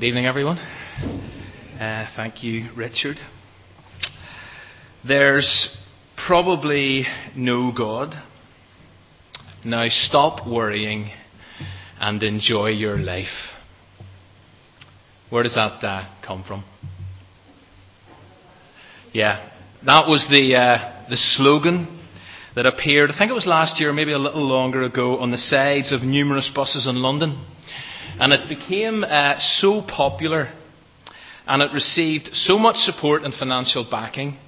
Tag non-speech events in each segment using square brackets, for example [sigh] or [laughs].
Good evening, everyone. Uh, thank you, Richard. There's probably no God. Now stop worrying and enjoy your life. Where does that uh, come from? Yeah, that was the, uh, the slogan that appeared, I think it was last year, maybe a little longer ago, on the sides of numerous buses in London. And it became uh, so popular and it received so much support and financial backing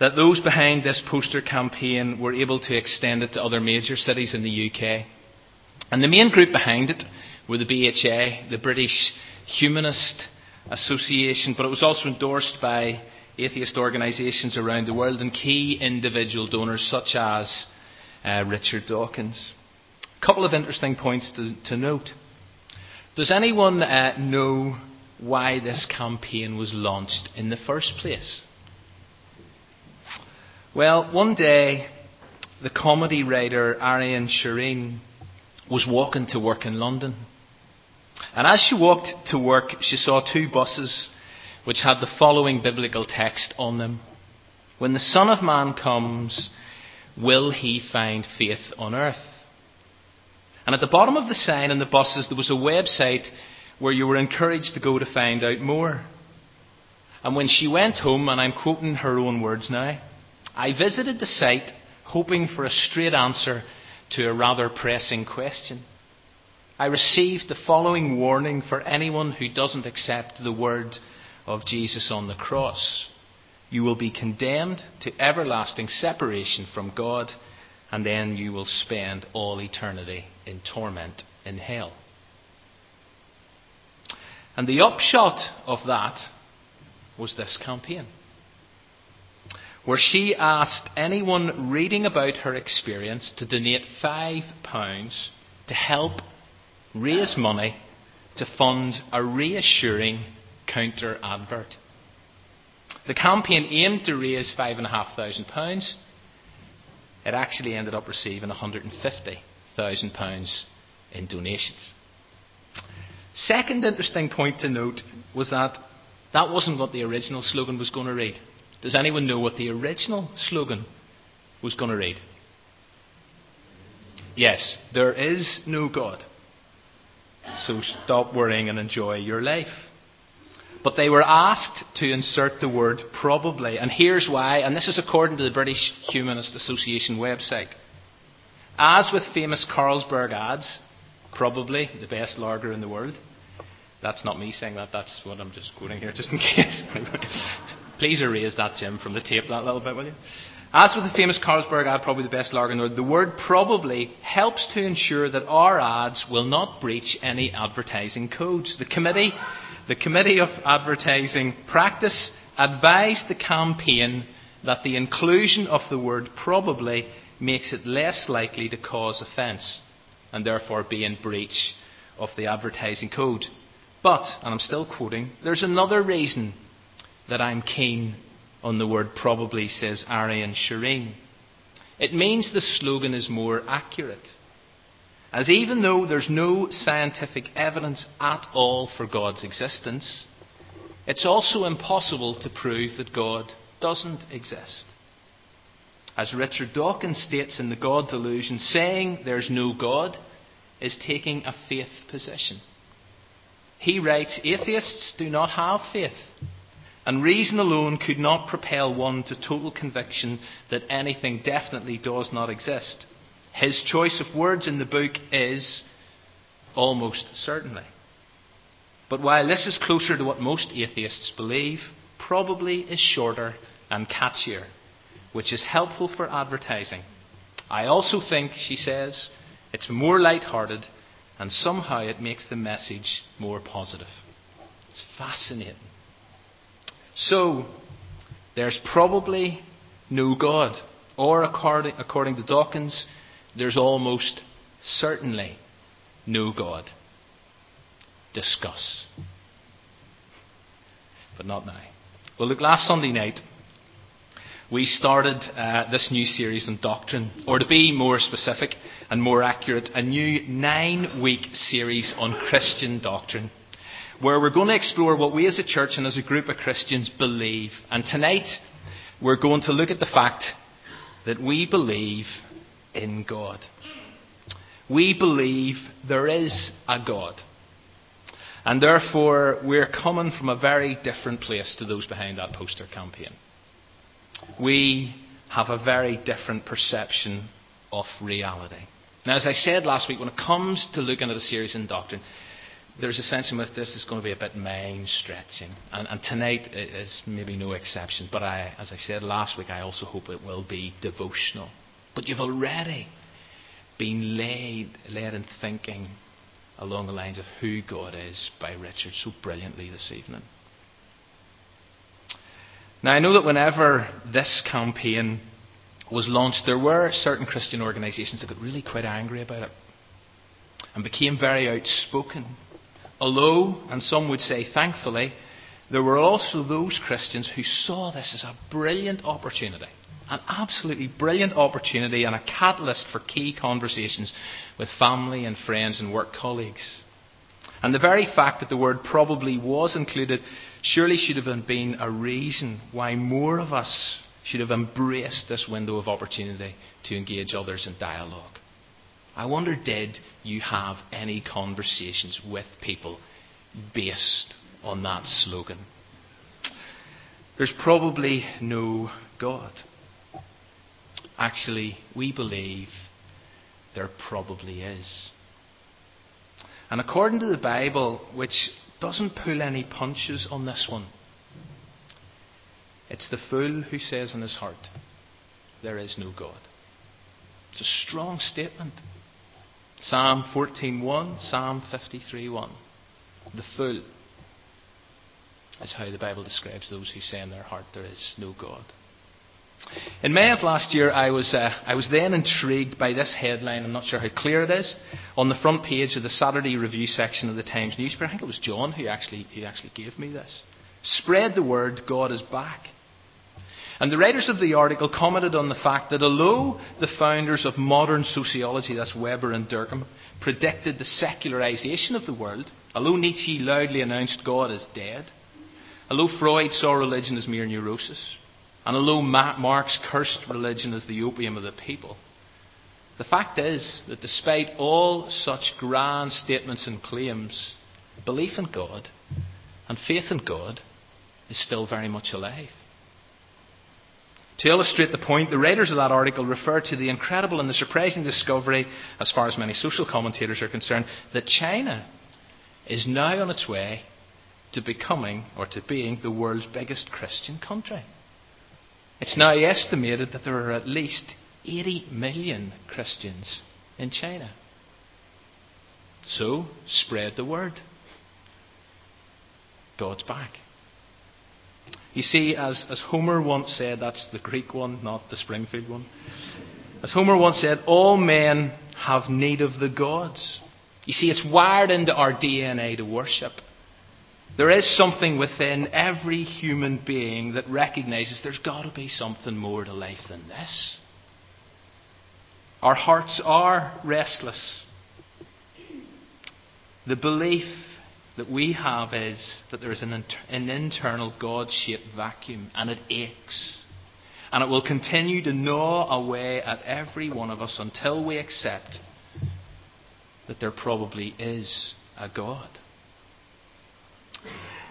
that those behind this poster campaign were able to extend it to other major cities in the UK. And the main group behind it were the BHA, the British Humanist Association, but it was also endorsed by atheist organisations around the world and key individual donors such as uh, Richard Dawkins. A couple of interesting points to, to note. Does anyone uh, know why this campaign was launched in the first place? Well, one day, the comedy writer Ariane Sherine was walking to work in London. And as she walked to work, she saw two buses which had the following biblical text on them When the Son of Man comes, will he find faith on earth? And at the bottom of the sign in the buses, there was a website where you were encouraged to go to find out more. And when she went home, and I'm quoting her own words now, I visited the site hoping for a straight answer to a rather pressing question. I received the following warning for anyone who doesn't accept the word of Jesus on the cross. You will be condemned to everlasting separation from God and then you will spend all eternity in torment in hell. And the upshot of that was this campaign, where she asked anyone reading about her experience to donate £5 to help raise money to fund a reassuring counter advert. The campaign aimed to raise £5,500 it actually ended up receiving £150,000 in donations. Second interesting point to note was that that wasn't what the original slogan was going to read. Does anyone know what the original slogan was going to read? Yes, there is no God. So stop worrying and enjoy your life. But they were asked to insert the word probably. And here's why, and this is according to the British Humanist Association website. As with famous Carlsberg ads, probably the best lager in the world. That's not me saying that, that's what I'm just quoting here, just in [laughs] case. Please erase that, Jim, from the tape that little bit, will you? As with the famous Carlsberg ad, probably the best lager in the world, the word probably helps to ensure that our ads will not breach any advertising codes. The committee the Committee of Advertising Practice advised the campaign that the inclusion of the word probably makes it less likely to cause offence and therefore be in breach of the advertising code. But, and I'm still quoting, there's another reason that I'm keen on the word probably, says Ariane Sherine. It means the slogan is more accurate. As even though there's no scientific evidence at all for God's existence, it's also impossible to prove that God doesn't exist. As Richard Dawkins states in The God Delusion, saying there's no God is taking a faith position. He writes, Atheists do not have faith, and reason alone could not propel one to total conviction that anything definitely does not exist. His choice of words in the book is almost certainly. But while this is closer to what most atheists believe, probably is shorter and catchier, which is helpful for advertising. I also think, she says, it's more light-hearted and somehow it makes the message more positive. It's fascinating. So, there's probably no God. Or, according, according to Dawkins, there's almost certainly no God. Discuss. But not now. Well, look, last Sunday night, we started uh, this new series on doctrine, or to be more specific and more accurate, a new nine week series on Christian doctrine. where we're going to explore what we as a church and as a group of Christians believe. And tonight, we're going to look at the fact that we believe in God. We believe there is a God. And therefore, we're coming from a very different place to those behind that poster campaign. We have a very different perception of reality. Now, as I said last week, when it comes to looking at a series in doctrine, there's a sense in which this is going to be a bit mind stretching. And, and, tonight is maybe no exception. But I, as I said last week, I also hope it will be devotional. But you've already been led, led in thinking along the lines of who God is by Richard so brilliantly this evening. Now, I know that whenever this campaign was launched, there were certain Christian organisations that got really quite angry about it and became very outspoken. Although, and some would say thankfully, there were also those Christians who saw this as a brilliant opportunity an absolutely brilliant opportunity and a catalyst for key conversations with family and friends and work colleagues. And the very fact that the word probably was included surely should have been a reason why more of us should have embraced this window of opportunity to engage others in dialogue. I wonder, did you have any conversations with people based on that slogan? There's probably no God. Actually, we believe there probably is. And according to the Bible, which doesn't pull any punches on this one, it's the fool who says in his heart, There is no God. It's a strong statement. Psalm 14.1, Psalm 53.1. The fool is how the Bible describes those who say in their heart, There is no God. In May of last year, I was, uh, I was then intrigued by this headline. I'm not sure how clear it is. On the front page of the Saturday Review section of the Times newspaper, I think it was John who actually, who actually gave me this. Spread the word, God is back. And the writers of the article commented on the fact that although the founders of modern sociology, that's Weber and Durkheim, predicted the secularization of the world, although Nietzsche loudly announced God is dead, although Freud saw religion as mere neurosis, and although Marx cursed religion as the opium of the people, the fact is that despite all such grand statements and claims, belief in God and faith in God is still very much alive. To illustrate the point, the writers of that article refer to the incredible and the surprising discovery, as far as many social commentators are concerned, that China is now on its way to becoming or to being the world's biggest Christian country. It's now estimated that there are at least 80 million Christians in China. So, spread the word. God's back. You see, as, as Homer once said, that's the Greek one, not the Springfield one. As Homer once said, all men have need of the gods. You see, it's wired into our DNA to worship. There is something within every human being that recognizes there's got to be something more to life than this. Our hearts are restless. The belief that we have is that there is an, inter- an internal God shaped vacuum and it aches. And it will continue to gnaw away at every one of us until we accept that there probably is a God.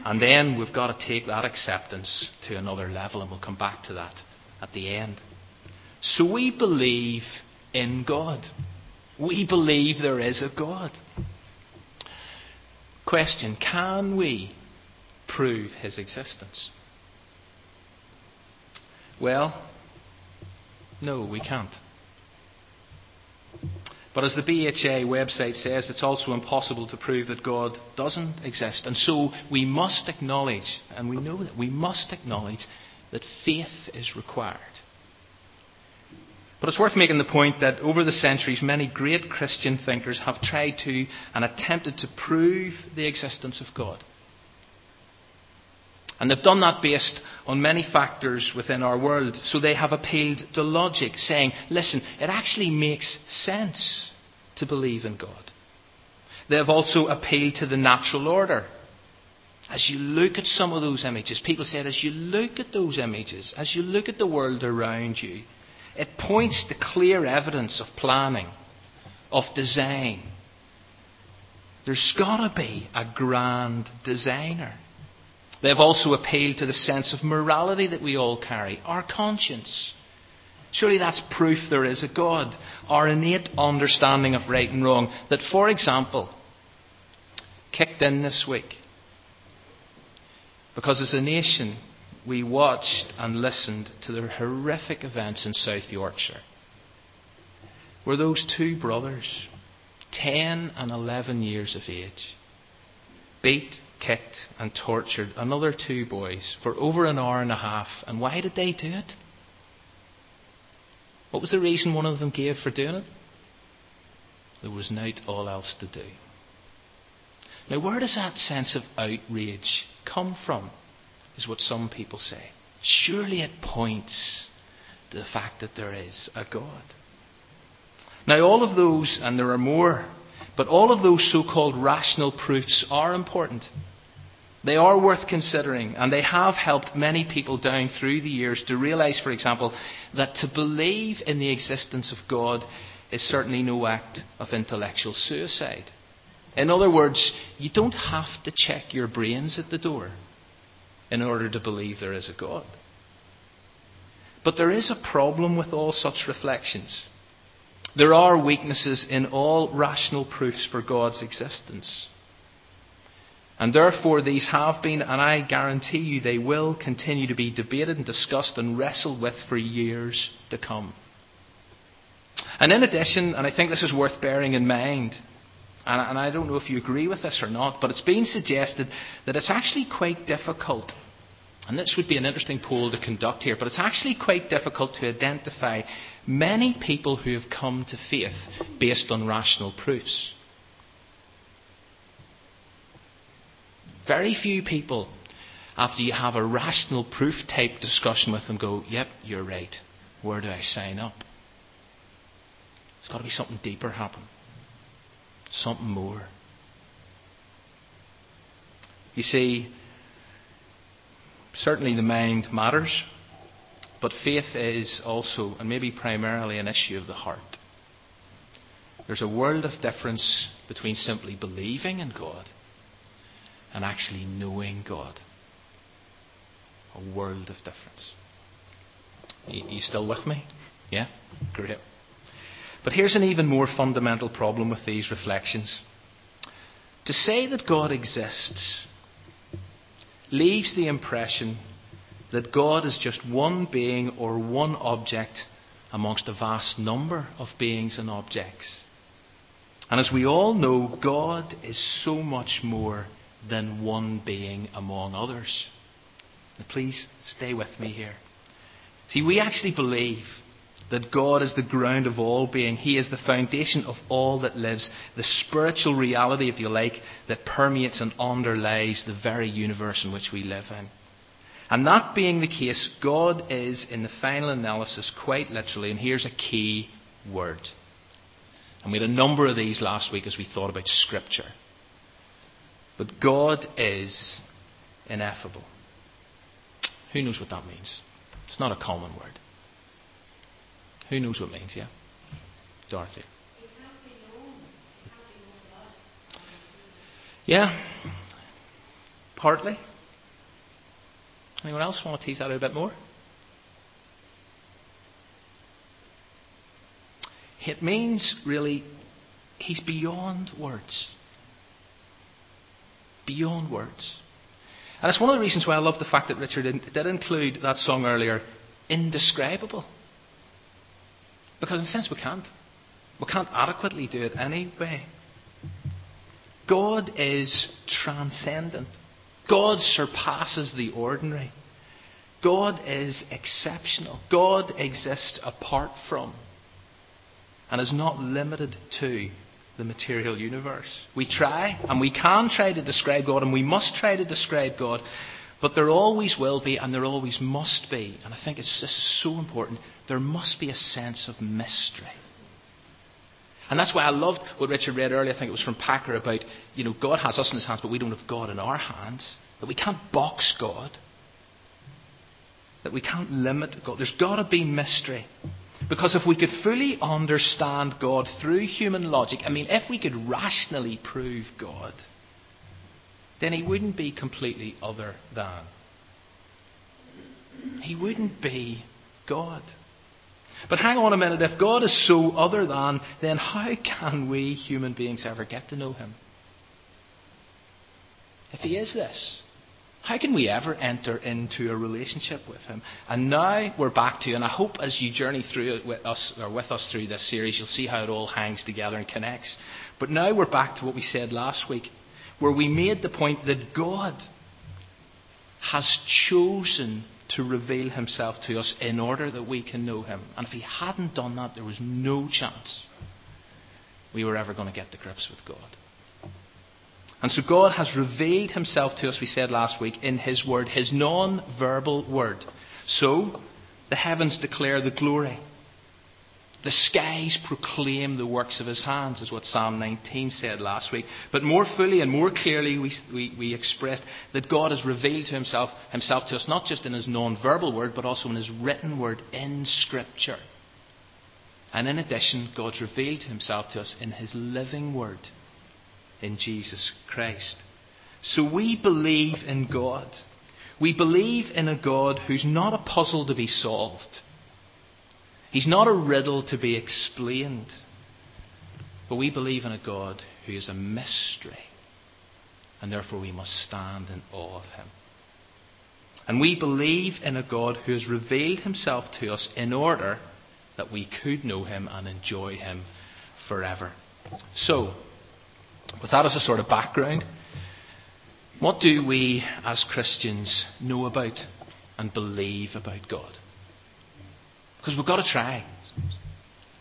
And then we've got to take that acceptance to another level, and we'll come back to that at the end. So we believe in God. We believe there is a God. Question Can we prove his existence? Well, no, we can't. But as the BHA website says, it's also impossible to prove that God doesn't exist. And so we must acknowledge, and we know that we must acknowledge, that faith is required. But it's worth making the point that over the centuries, many great Christian thinkers have tried to and attempted to prove the existence of God. And they've done that based on many factors within our world. So they have appealed to logic, saying, listen, it actually makes sense to believe in God. They have also appealed to the natural order, as you look at some of those images, people said, as you look at those images, as you look at the world around you, it points to clear evidence of planning, of design. There's got to be a grand designer. They've also appealed to the sense of morality that we all carry, our conscience. Surely that's proof there is a God. Our innate understanding of right and wrong. That, for example, kicked in this week. Because as a nation, we watched and listened to the horrific events in South Yorkshire. Where those two brothers, 10 and 11 years of age, beat, kicked, and tortured another two boys for over an hour and a half. And why did they do it? What was the reason one of them gave for doing it? There was not all else to do. Now, where does that sense of outrage come from? Is what some people say. Surely it points to the fact that there is a God. Now, all of those, and there are more, but all of those so called rational proofs are important. They are worth considering, and they have helped many people down through the years to realize, for example, that to believe in the existence of God is certainly no act of intellectual suicide. In other words, you don't have to check your brains at the door in order to believe there is a God. But there is a problem with all such reflections. There are weaknesses in all rational proofs for God's existence. And therefore, these have been, and I guarantee you they will continue to be debated and discussed and wrestled with for years to come. And in addition, and I think this is worth bearing in mind, and, I don't know if you agree with this or not, but it's been suggested that it's actually quite difficult, and this would be an interesting poll to conduct here, but it's actually quite difficult to identify many people who have come to faith based on rational proofs. Very few people, after you have a rational proof type discussion with them, go, Yep, you're right. Where do I sign up? There's got to be something deeper happen, something more. You see, certainly the mind matters, but faith is also, and maybe primarily, an issue of the heart. There's a world of difference between simply believing in God and actually knowing God. A world of difference. You, you still with me? Yeah? Great. But here's an even more fundamental problem with these reflections. To say that God exists leaves the impression that God is just one being or one object amongst a vast number of beings and objects. And as we all know, God is so much more than one being among others. Now please stay with me here. See, we actually believe that God is the ground of all being. He is the foundation of all that lives, the spiritual reality, if you like, that permeates and underlies the very universe in which we live in. And that being the case, God is, in the final analysis, quite literally, and here's a key word. And we had a number of these last week as we thought about Scripture. But God is ineffable. Who knows what that means? It's not a common word. Who knows what it means, yeah? Dorothy. Yeah, partly. Anyone else want to tease that out a bit more? It means really, he's beyond words beyond words. And it's one of the reasons why I love the fact that Richard did include that song earlier, Indescribable. Because in a sense we can't. We can't adequately do it anyway. God is transcendent. God surpasses the ordinary. God is exceptional. God exists apart from and is not limited to the material universe. We try, and we can try to describe God, and we must try to describe God, but there always will be, and there always must be, and I think it's, this is so important, there must be a sense of mystery. And that's why I loved what Richard read earlier. I think it was from Packer about, you know, God has us in his hands, but we don't have God in our hands. That we can't box God. That we can't limit God. There's got to be mystery. Because if we could fully understand God through human logic, I mean, if we could rationally prove God, then he wouldn't be completely other than. He wouldn't be God. But hang on a minute, if God is so other than, then how can we human beings ever get to know Him? If He is this, how can we ever enter into a relationship with Him? And now we're back to, and I hope as you journey through it with us, or with us through this series, you'll see how it all hangs together and connects. But now we're back to what we said last week, where we made the point that God has chosen to reveal himself to us in order that we can know him. And if he hadn't done that, there was no chance we were ever going to get to grips with God. And so God has revealed himself to us, we said last week, in his word, his non verbal word. So, the heavens declare the glory the skies proclaim the works of his hands, is what Psalm 19 said last week. But more fully and more clearly, we, we, we expressed that God has revealed to himself, himself to us not just in his non verbal word, but also in his written word in Scripture. And in addition, God's revealed himself to us in his living word in Jesus Christ. So we believe in God. We believe in a God who's not a puzzle to be solved He's not a riddle to be explained. But we believe in a God who is a mystery. And therefore we must stand in awe of him. And we believe in a God who has revealed himself to us in order that we could know him and enjoy him forever. So, with that as a sort of background, what do we as Christians know about and believe about God? Because we've got to try.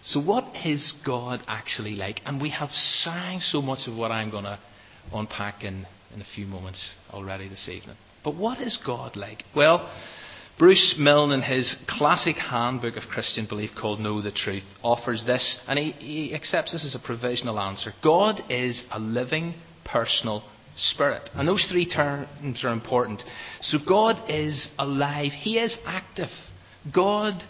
So, what is God actually like? And we have sang so much of what I'm going to unpack in, in a few moments already this evening. But what is God like? Well, Bruce Milne, in his classic handbook of Christian belief called Know the Truth, offers this, and he, he accepts this as a provisional answer. God is a living, personal spirit. And those three terms are important. So God is alive, He is active. God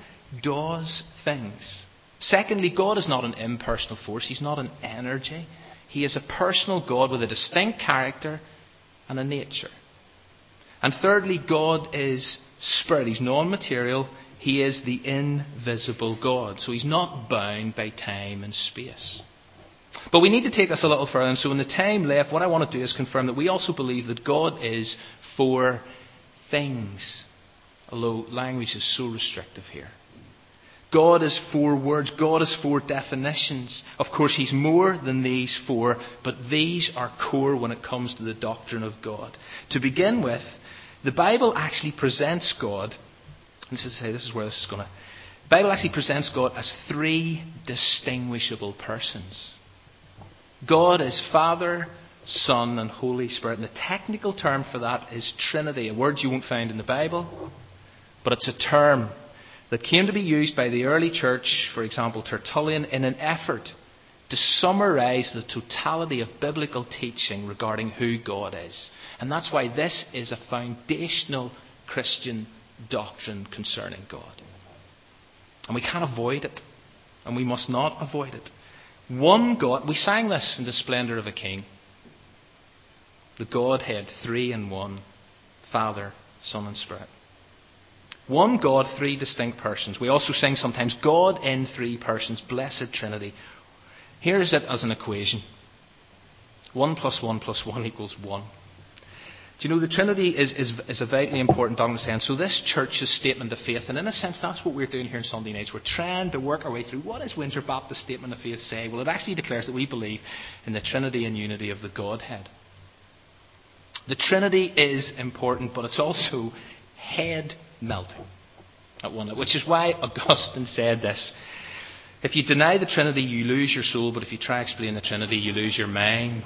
does things. Secondly, God is not an impersonal force, He's not an energy. He is a personal God with a distinct character and a nature. And thirdly, God is spirit. He's non material. He is the invisible God. So he's not bound by time and space. But we need to take this a little further. And so, in the time left, what I want to do is confirm that we also believe that God is for things. Although language is so restrictive here. God is four words. God is four definitions. Of course, He's more than these four, but these are core when it comes to the doctrine of God. To begin with, the Bible actually presents God, this is, this is where this is going to. The Bible actually presents God as three distinguishable persons. God is Father, Son, and Holy Spirit. And the technical term for that is Trinity, a word you won't find in the Bible, but it's a term that came to be used by the early church, for example, Tertullian, in an effort to summarize the totality of biblical teaching regarding who God is. And that's why this is a foundational Christian doctrine concerning God. And we can't avoid it. And we must not avoid it. One God, we sang this in the splendor of a king. The Godhead, three in one Father, Son, and Spirit. One God, three distinct persons. We also sing sometimes God in three persons, blessed Trinity. Here's it as an equation 1 plus 1 plus 1 [laughs] equals 1. Do you know the Trinity is, is, is a vitally important doctrine? So this church's statement of faith, and in a sense that's what we're doing here in Sunday nights. We're trying to work our way through what does Windsor Baptist statement of faith say? Well, it actually declares that we believe in the Trinity and unity of the Godhead. The Trinity is important, but it's also head melting at one level, which is why Augustine said this. If you deny the Trinity, you lose your soul, but if you try to explain the Trinity, you lose your mind.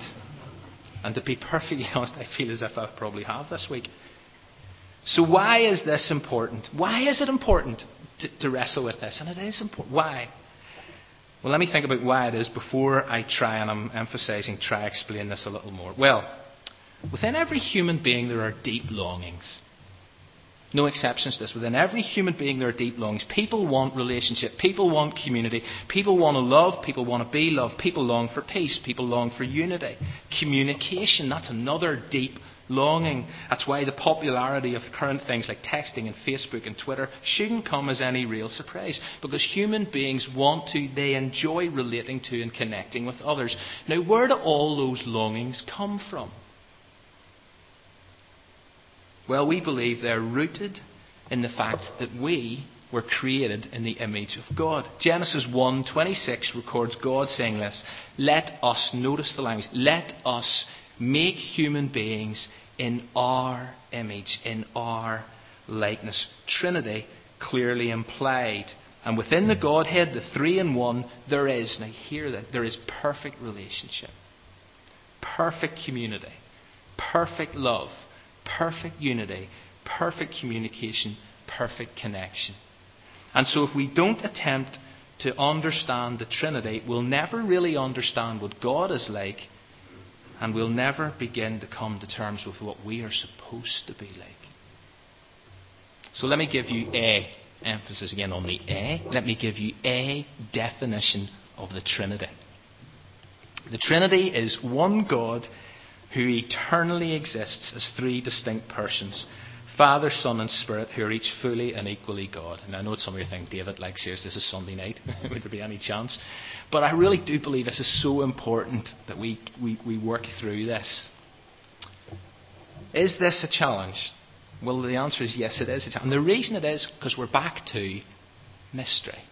And to be perfectly [laughs] honest, I feel as if I probably have this week. So, why is this important? Why is it important to, to wrestle with this? And it is important. Why? Well, let me think about why it is before I try, and I'm emphasizing try explain this a little more. Well, within every human being there are deep longings. No exceptions to this. Within every human being, there are deep longings. People want relationship. People want community. People want to love. People want to be loved. People long for peace. People long for unity. Communication, that's another deep longing. That's why the popularity of current things like texting and Facebook and Twitter shouldn't come as any real surprise. Because human beings want to, they enjoy relating to and connecting with others. Now, where do all those longings come from? Well, we believe they're rooted in the fact that we were created in the image of God. Genesis 1:26 records God saying this, "Let us notice the language, let us make human beings in our image, in our likeness." Trinity clearly implied. And within the Godhead, the three in one, there is, now hear that, there is perfect relationship, perfect community, perfect love, perfect unity, perfect communication, perfect connection. And so, if we don't attempt to understand the Trinity, we'll never really understand what God is like, and we'll never begin to come to terms with what we are supposed to be like. So, let me give you a emphasis again on the A. Let me give you a definition of the Trinity. The Trinity is one God who eternally exists as three distinct persons Father, Son, and Spirit, who are each fully and equally God. And I know some of you think, David, like, serious, this is Sunday night. [laughs] Would there be any chance? But I really do believe this is so important that we, we, we work through this. Is this a challenge? Well, the answer is yes, it is. And the reason it is because we're back to mystery,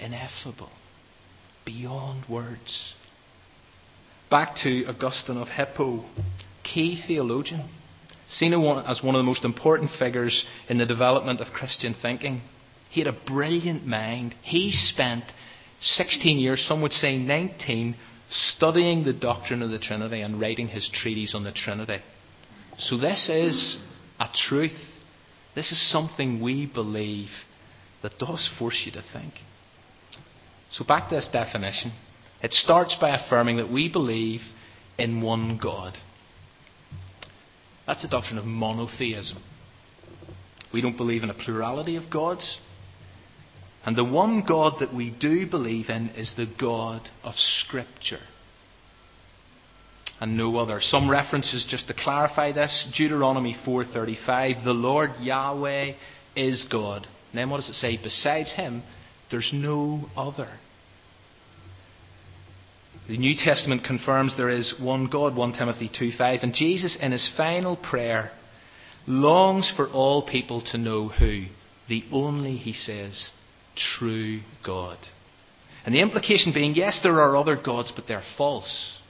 ineffable, beyond words. Back to Augustine of Hippo, key theologian, seen as one of the most important figures in the development of Christian thinking. He had a brilliant mind. He spent 16 years, some would say 19, studying the doctrine of the Trinity and writing his treatise on the Trinity. So, this is a truth. This is something we believe that does force you to think. So, back to this definition. It starts by affirming that we believe in one God. That's the doctrine of monotheism. We don't believe in a plurality of gods. And the one God that we do believe in is the God of Scripture. And no other. Some references just to clarify this. Deuteronomy 4:35, the Lord Yahweh is God. And then what does it say? Besides him, there's no other. The New Testament confirms there is one God, 1 Timothy 2:5, and Jesus in his final prayer longs for all people to know who, the only, he says, true God. And the implication being, yes, there are other gods, but they're false.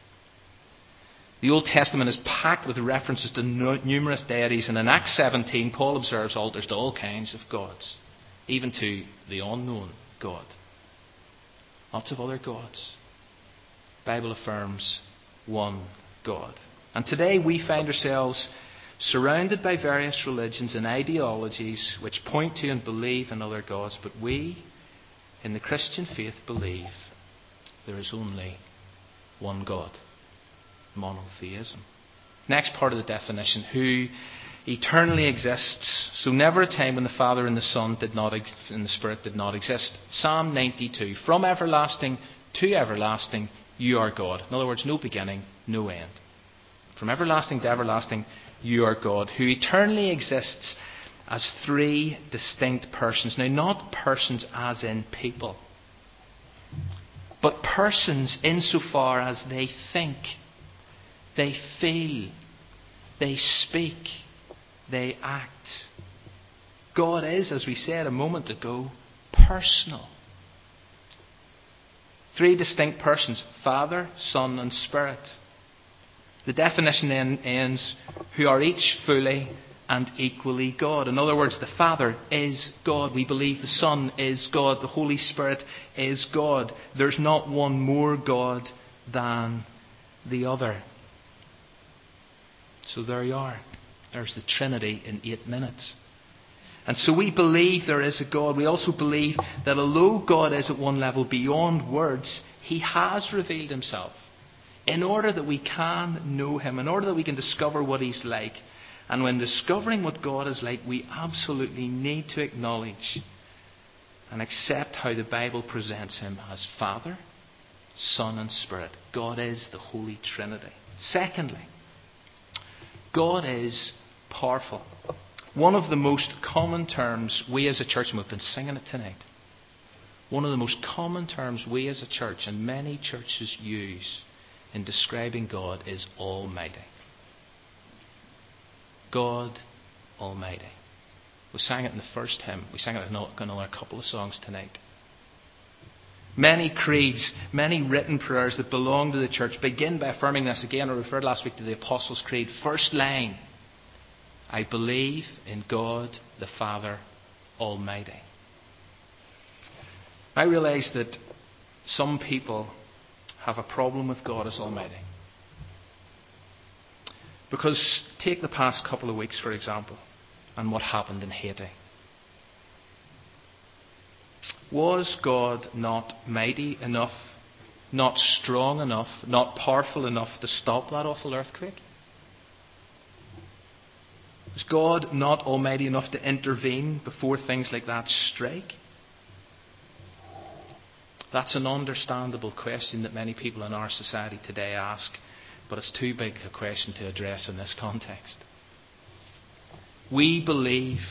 The Old Testament is packed with references to numerous deities, and in Acts 17, Paul observes altars to all kinds of gods, even to the unknown God. Lots of other gods. Bible affirms one God. And today we find ourselves surrounded by various religions and ideologies which point to and believe in other gods, but we, in the Christian faith, believe there is only one God monotheism. Next part of the definition who eternally exists. So never a time when the Father and the Son did not ex- and the Spirit did not exist. Psalm 92 From everlasting to everlasting, you are God. In other words, no beginning, no end. From everlasting to everlasting, you are God, who eternally exists as three distinct persons. Now, not persons as in people, but persons insofar as they think, they feel, they speak, they act. God is, as we said a moment ago, personal. Three distinct persons Father, Son, and Spirit. The definition then ends who are each fully and equally God. In other words, the Father is God. We believe the Son is God. The Holy Spirit is God. There's not one more God than the other. So there you are. There's the Trinity in eight minutes. And so we believe there is a God. We also believe that although God is at one level beyond words, He has revealed Himself in order that we can know Him, in order that we can discover what He's like. And when discovering what God is like, we absolutely need to acknowledge and accept how the Bible presents Him as Father, Son, and Spirit. God is the Holy Trinity. Secondly, God is powerful. One of the most common terms we as a church, and we've been singing it tonight, one of the most common terms we as a church and many churches use in describing God is Almighty. God Almighty. We sang it in the first hymn. We sang it in another couple of songs tonight. Many creeds, many written prayers that belong to the church begin by affirming this. Again, I referred last week to the Apostles' Creed. First line I believe in God the Father Almighty. I realize that some people have a problem with God as Almighty. Because take the past couple of weeks, for example, and what happened in Haiti. Was God not mighty enough, not strong enough, not powerful enough to stop that awful earthquake? Is God not almighty enough to intervene before things like that strike? That's an understandable question that many people in our society today ask, but it's too big a question to address in this context. We believe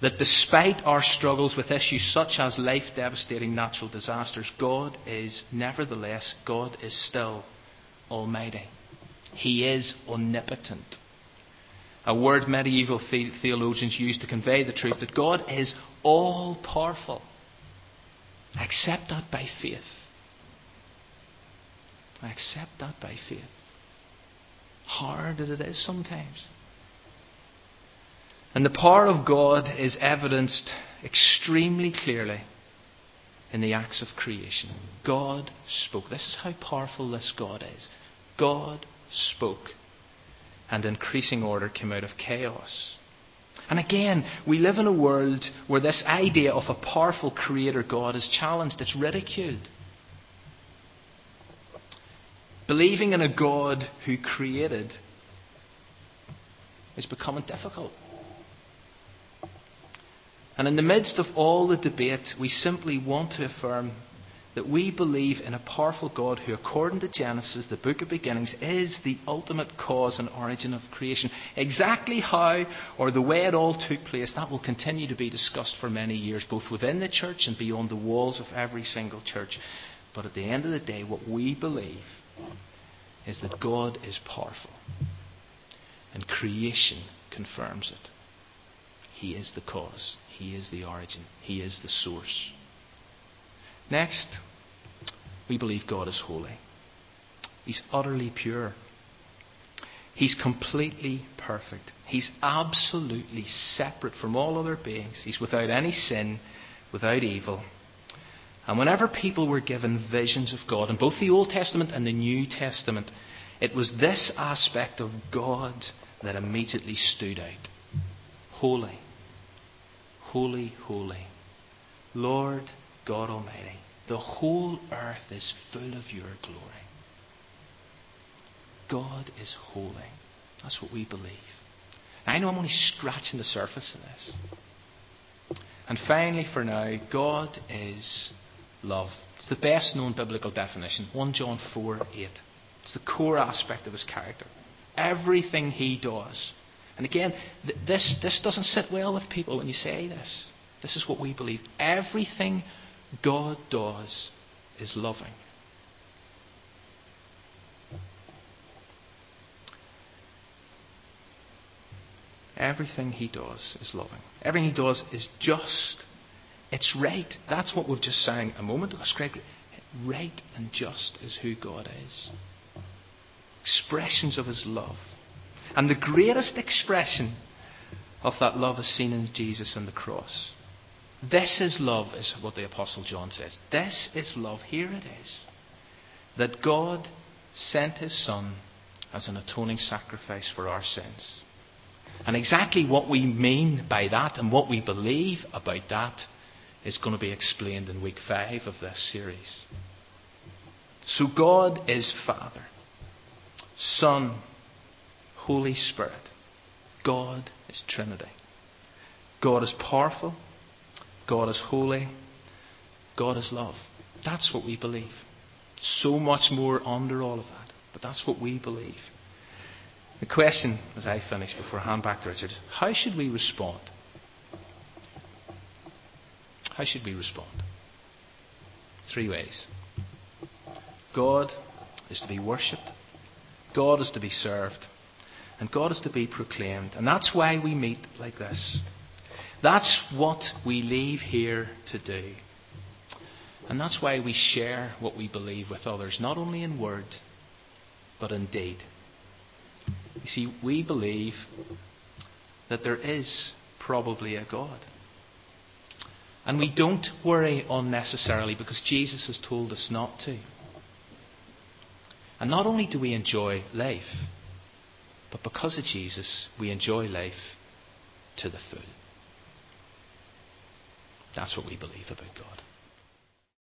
that despite our struggles with issues such as life devastating natural disasters, God is nevertheless, God is still Almighty. He is omnipotent a word medieval the- theologians used to convey the truth that God is all powerful. I accept that by faith. I accept that by faith. Hard as it is sometimes. And the power of God is evidenced extremely clearly in the acts of creation. God spoke. This is how powerful this God is. God spoke and increasing order came out of chaos. And again, we live in a world where this idea of a powerful creator God is challenged, it's ridiculed. Believing in a God who created is becoming difficult. And in the midst of all the debate, we simply want to affirm that we believe in a powerful God who, according to Genesis, the book of beginnings, is the ultimate cause and origin of creation. Exactly how or the way it all took place, that will continue to be discussed for many years, both within the church and beyond the walls of every single church. But at the end of the day, what we believe is that God is powerful. And creation confirms it. He is the cause, He is the origin, He is the source. Next, we believe God is holy. He's utterly pure. He's completely perfect. He's absolutely separate from all other beings. He's without any sin, without evil. And whenever people were given visions of God, in both the Old Testament and the New Testament, it was this aspect of God that immediately stood out. Holy, holy, holy. Lord God Almighty. The whole earth is full of your glory. God is holy. That's what we believe. I know I'm only scratching the surface of this. And finally, for now, God is love. It's the best known biblical definition 1 John 4 8. It's the core aspect of his character. Everything he does. And again, th- this, this doesn't sit well with people when you say this. This is what we believe. Everything God does is loving. Everything he does is loving. Everything he does is just. It's right. That's what we've just sang a moment ago. Right and just is who God is. Expressions of his love. And the greatest expression of that love is seen in Jesus and the cross. This is love, is what the Apostle John says. This is love. Here it is. That God sent his Son as an atoning sacrifice for our sins. And exactly what we mean by that and what we believe about that is going to be explained in week five of this series. So God is Father, Son, Holy Spirit. God is Trinity. God is powerful. God is holy. God is love. That's what we believe. So much more under all of that. But that's what we believe. The question, as I finish before I hand back to Richard, how should we respond? How should we respond? Three ways. God is to be worshipped, God is to be served, and God is to be proclaimed. And that's why we meet like this. That's what we leave here to do. And that's why we share what we believe with others, not only in word, but in deed. You see, we believe that there is probably a God. And we don't worry unnecessarily because Jesus has told us not to. And not only do we enjoy life, but because of Jesus, we enjoy life to the full. That's what we believe about God.